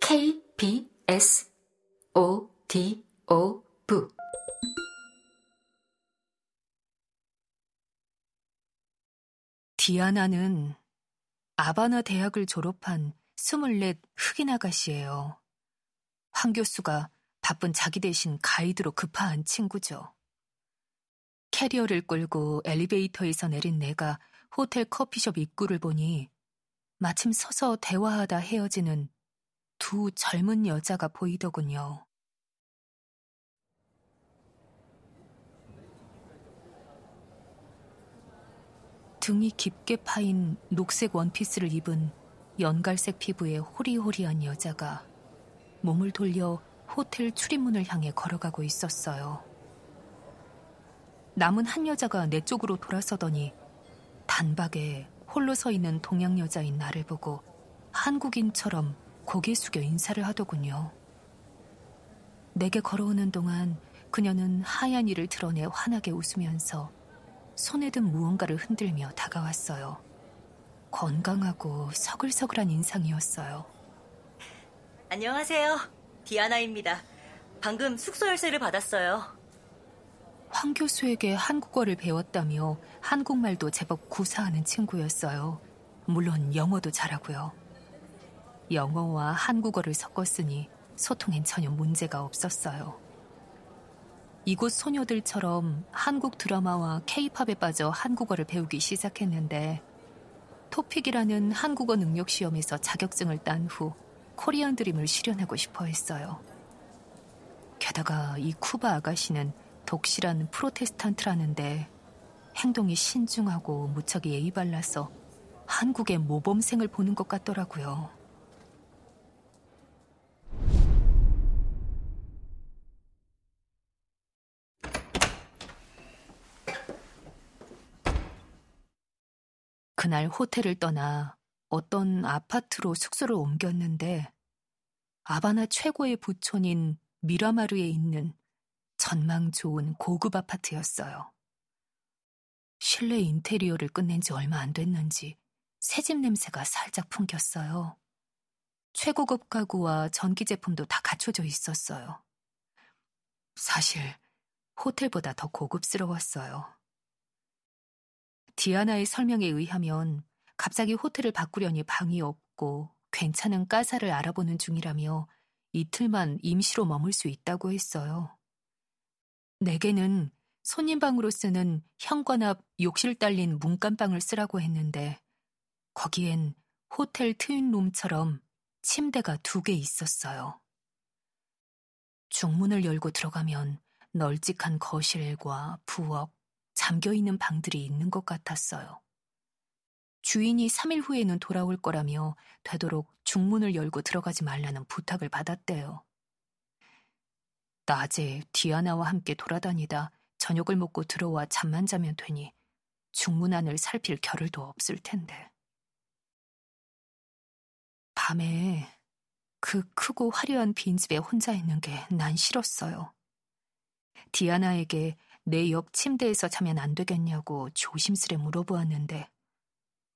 KBS O D O V 디아나는 아바나 대학을 졸업한 24 흑인 아가씨예요. 황 교수가 바쁜 자기 대신 가이드로 급파한 친구죠. 캐리어를 끌고 엘리베이터에서 내린 내가 호텔 커피숍 입구를 보니 마침 서서 대화하다 헤어지는 두 젊은 여자가 보이더군요. 등이 깊게 파인 녹색 원피스를 입은 연갈색 피부의 호리호리한 여자가 몸을 돌려 호텔 출입문을 향해 걸어가고 있었어요. 남은 한 여자가 내 쪽으로 돌아서더니 단박에 홀로 서 있는 동양 여자인 나를 보고 한국인처럼 고개 숙여 인사를 하더군요. 내게 걸어오는 동안 그녀는 하얀 이를 드러내 환하게 웃으면서 손에 든 무언가를 흔들며 다가왔어요. 건강하고 서글서글한 인상이었어요. 안녕하세요. 디아나입니다. 방금 숙소 열쇠를 받았어요. 황 교수에게 한국어를 배웠다며 한국말도 제법 구사하는 친구였어요. 물론 영어도 잘하고요. 영어와 한국어를 섞었으니 소통엔 전혀 문제가 없었어요. 이곳 소녀들처럼 한국 드라마와 케이팝에 빠져 한국어를 배우기 시작했는데 토픽이라는 한국어 능력 시험에서 자격증을 딴 후 코리안 드림을 실현하고 싶어 했어요. 게다가 이 쿠바 아가씨는 독실한 프로테스탄트라는데 행동이 신중하고 무척 예의 발라서 한국의 모범생을 보는 것 같더라고요. 그날 호텔을 떠나 어떤 아파트로 숙소를 옮겼는데 아바나 최고의 부촌인 미라마르에 있는 전망 좋은 고급 아파트였어요. 실내 인테리어를 끝낸 지 얼마 안 됐는지 새집 냄새가 살짝 풍겼어요. 최고급 가구와 전기 제품도 다 갖춰져 있었어요. 사실 호텔보다 더 고급스러웠어요. 디아나의 설명에 의하면 갑자기 호텔을 바꾸려니 방이 없고 괜찮은 가사를 알아보는 중이라며 이틀만 임시로 머물 수 있다고 했어요. 내게는 손님방으로 쓰는 현관 앞 욕실 딸린 문간방을 쓰라고 했는데 거기엔 호텔 트윈룸처럼 침대가 두 개 있었어요. 중문을 열고 들어가면 널찍한 거실과 부엌, 잠겨있는 방들이 있는 것 같았어요. 주인이 3일 후에는 돌아올 거라며 되도록 중문을 열고 들어가지 말라는 부탁을 받았대요. 낮에 디아나와 함께 돌아다니다 저녁을 먹고 들어와 잠만 자면 되니 중문 안을 살필 겨를도 없을 텐데. 밤에 그 크고 화려한 빈집에 혼자 있는 게 난 싫었어요. 디아나에게 내 옆 침대에서 자면 안 되겠냐고 조심스레 물어보았는데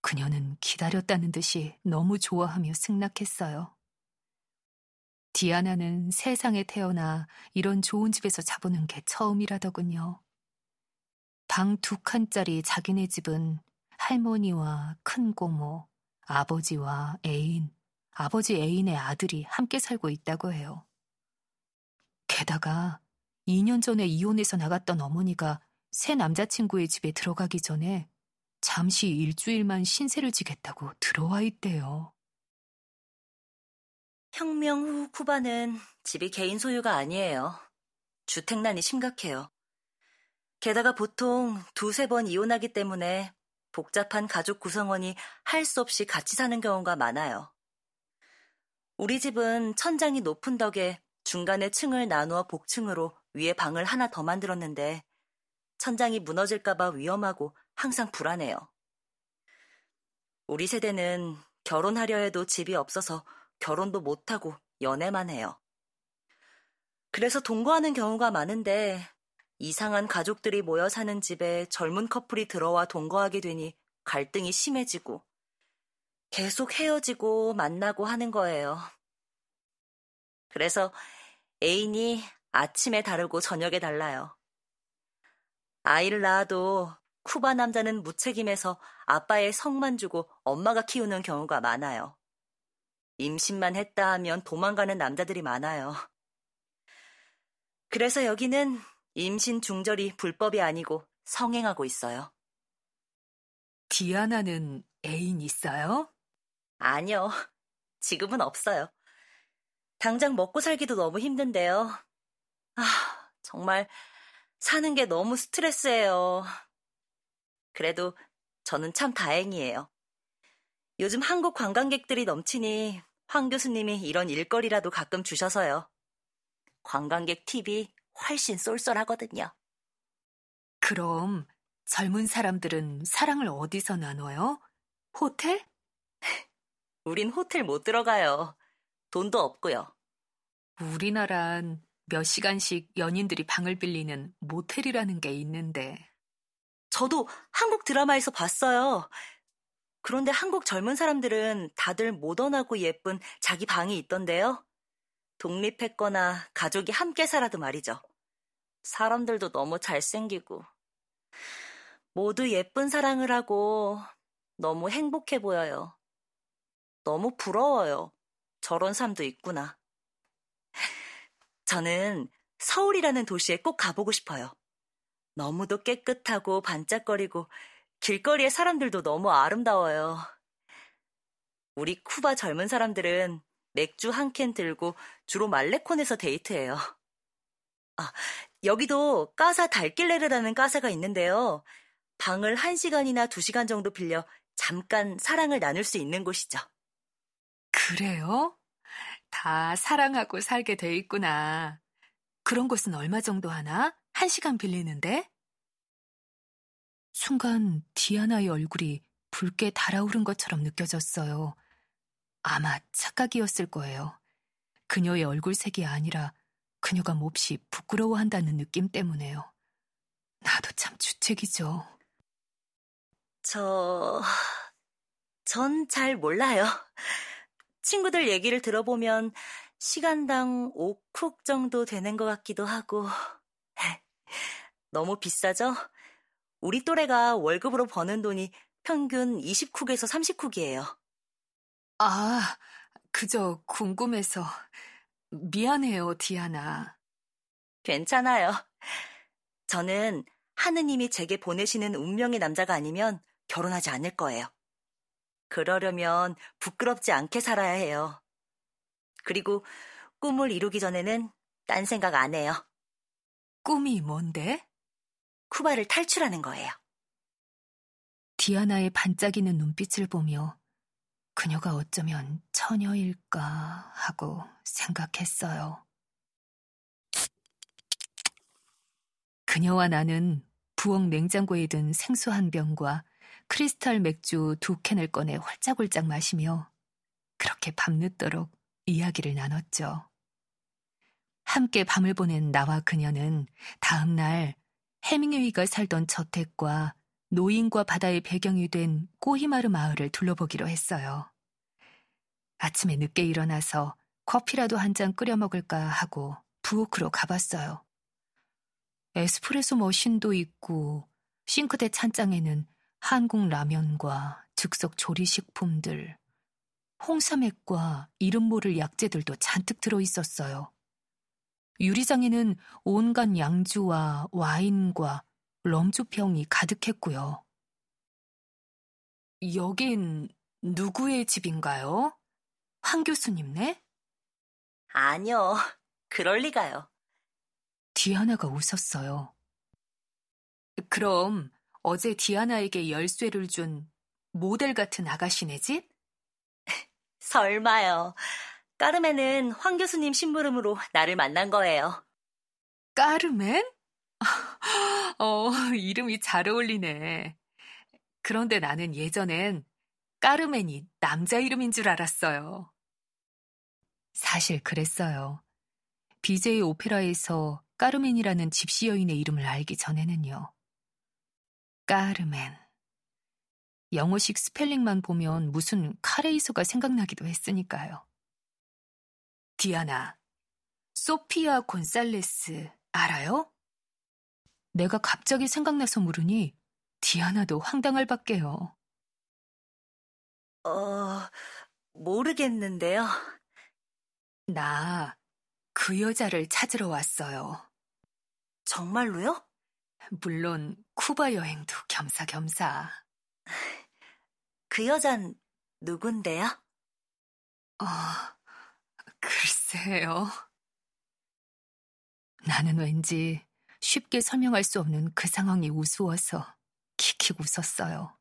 그녀는 기다렸다는 듯이 너무 좋아하며 승낙했어요. 디아나는 세상에 태어나 이런 좋은 집에서 자보는 게 처음이라더군요. 방 두 칸짜리 자기네 집은 할머니와 큰 고모, 아버지와 애인, 아버지 애인의 아들이 함께 살고 있다고 해요. 게다가 2년 전에 이혼해서 나갔던 어머니가 새 남자친구의 집에 들어가기 전에 잠시 일주일만 신세를 지겠다고 들어와 있대요. 혁명 후 쿠바는 집이 개인 소유가 아니에요. 주택난이 심각해요. 게다가 보통 두세 번 이혼하기 때문에 복잡한 가족 구성원이 할 수 없이 같이 사는 경우가 많아요. 우리 집은 천장이 높은 덕에 중간에 층을 나누어 복층으로 위에 방을 하나 더 만들었는데 천장이 무너질까봐 위험하고 항상 불안해요. 우리 세대는 결혼하려 해도 집이 없어서 결혼도 못하고 연애만 해요. 그래서 동거하는 경우가 많은데 이상한 가족들이 모여 사는 집에 젊은 커플이 들어와 동거하게 되니 갈등이 심해지고 계속 헤어지고 만나고 하는 거예요. 그래서 애인이 아침에 다르고 저녁에 달라요. 아이를 낳아도 쿠바 남자는 무책임해서 아빠의 성만 주고 엄마가 키우는 경우가 많아요. 임신만 했다 하면 도망가는 남자들이 많아요. 그래서 여기는 임신 중절이 불법이 아니고 성행하고 있어요. 디아나는 애인 있어요? 아니요. 지금은 없어요. 당장 먹고 살기도 너무 힘든데요. 아, 정말 사는 게 너무 스트레스예요. 그래도 저는 참 다행이에요. 요즘 한국 관광객들이 넘치니 황 교수님이 이런 일거리라도 가끔 주셔서요. 관광객 팁이 훨씬 쏠쏠하거든요. 그럼 젊은 사람들은 사랑을 어디서 나눠요? 호텔? 우린 호텔 못 들어가요. 돈도 없고요. 우리나란 몇 시간씩 연인들이 방을 빌리는 모텔이라는 게 있는데. 저도 한국 드라마에서 봤어요. 그런데 한국 젊은 사람들은 다들 모던하고 예쁜 자기 방이 있던데요. 독립했거나 가족이 함께 살아도 말이죠. 사람들도 너무 잘생기고. 모두 예쁜 사랑을 하고 너무 행복해 보여요. 너무 부러워요. 저런 삶도 있구나. 저는 서울이라는 도시에 꼭 가보고 싶어요. 너무도 깨끗하고 반짝거리고 길거리의 사람들도 너무 아름다워요. 우리 쿠바 젊은 사람들은 맥주 한 캔 들고 주로 말레콘에서 데이트해요. 아, 여기도 까사 달길레르라는 까사가 있는데요. 방을 1시간이나 2시간 정도 빌려 잠깐 사랑을 나눌 수 있는 곳이죠. 그래요? 다 사랑하고 살게 돼 있구나. 그런 곳은 얼마 정도 하나? 한 시간 빌리는데? 순간 디아나의 얼굴이 붉게 달아오른 것처럼 느껴졌어요. 아마 착각이었을 거예요. 그녀의 얼굴색이 아니라 그녀가 몹시 부끄러워한다는 느낌 때문에요. 나도 참 주책이죠. 저, 전 잘 몰라요. 친구들 얘기를 들어보면 시간당 5쿡 정도 되는 것 같기도 하고. 너무 비싸죠? 우리 또래가 월급으로 버는 돈이 평균 20쿡에서 30쿡이에요. 아, 그저 궁금해서. 미안해요, 디아나. 괜찮아요. 저는 하느님이 제게 보내시는 운명의 남자가 아니면 결혼하지 않을 거예요. 그러려면 부끄럽지 않게 살아야 해요. 그리고 꿈을 이루기 전에는 딴 생각 안 해요. 꿈이 뭔데? 쿠바를 탈출하는 거예요. 디아나의 반짝이는 눈빛을 보며 그녀가 어쩌면 처녀일까 하고 생각했어요. 그녀와 나는 부엌 냉장고에 든 생수 한 병과 크리스탈 맥주 두 캔을 꺼내 홀짝홀짝 마시며 그렇게 밤늦도록 이야기를 나눴죠. 함께 밤을 보낸 나와 그녀는 다음 날 해밍웨이가 살던 저택과 노인과 바다의 배경이 된 꼬히마르 마을을 둘러보기로 했어요. 아침에 늦게 일어나서 커피라도 한 잔 끓여 먹을까 하고 부엌으로 가봤어요. 에스프레소 머신도 있고 싱크대 찬장에는 한국 라면과 즉석 조리식품들, 홍삼액과 이름 모를 약재들도 잔뜩 들어 있었어요. 유리장에는 온갖 양주와 와인과 럼주병이 가득했고요. 여긴 누구의 집인가요? 황 교수님네? 아니요. 그럴 리가요. 디아나가 웃었어요. 그럼 어제 디아나에게 열쇠를 준 모델 같은 아가씨네 집? 설마요. 까르멘은 황 교수님 심부름으로 나를 만난 거예요. 까르멘? 어, 이름이 잘 어울리네. 그런데 나는 예전엔 까르멘이 남자 이름인 줄 알았어요. 사실 그랬어요. BJ 오페라에서 까르멘이라는 집시 여인의 이름을 알기 전에는요. 까르멘. 영어식 스펠링만 보면 무슨 카레이소가 생각나기도 했으니까요. 디아나, 소피아 곤살레스 알아요? 내가 갑자기 생각나서 물으니 디아나도 황당할 밖에요. 어, 모르겠는데요. 나 그 여자를 찾으러 왔어요. 정말로요? 물론 쿠바 여행도 겸사겸사. 그 여잔 누군데요? 어, 글쎄요. 나는 왠지 쉽게 설명할 수 없는 그 상황이 우스워서 킥킥 웃었어요.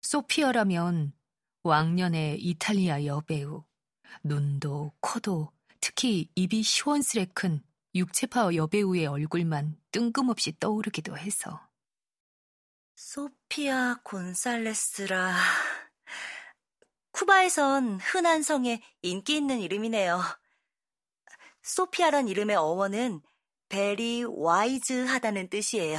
소피아라면 왕년의 이탈리아 여배우, 눈도 코도 특히 입이 시원스레 큰 육체파 여배우의 얼굴만 뜬금없이 떠오르기도 해서. 소피아 곤살레스라. 쿠바에선 흔한 성에 인기 있는 이름이네요. 소피아란 이름의 어원은 베리 와이즈하다는 뜻이에요.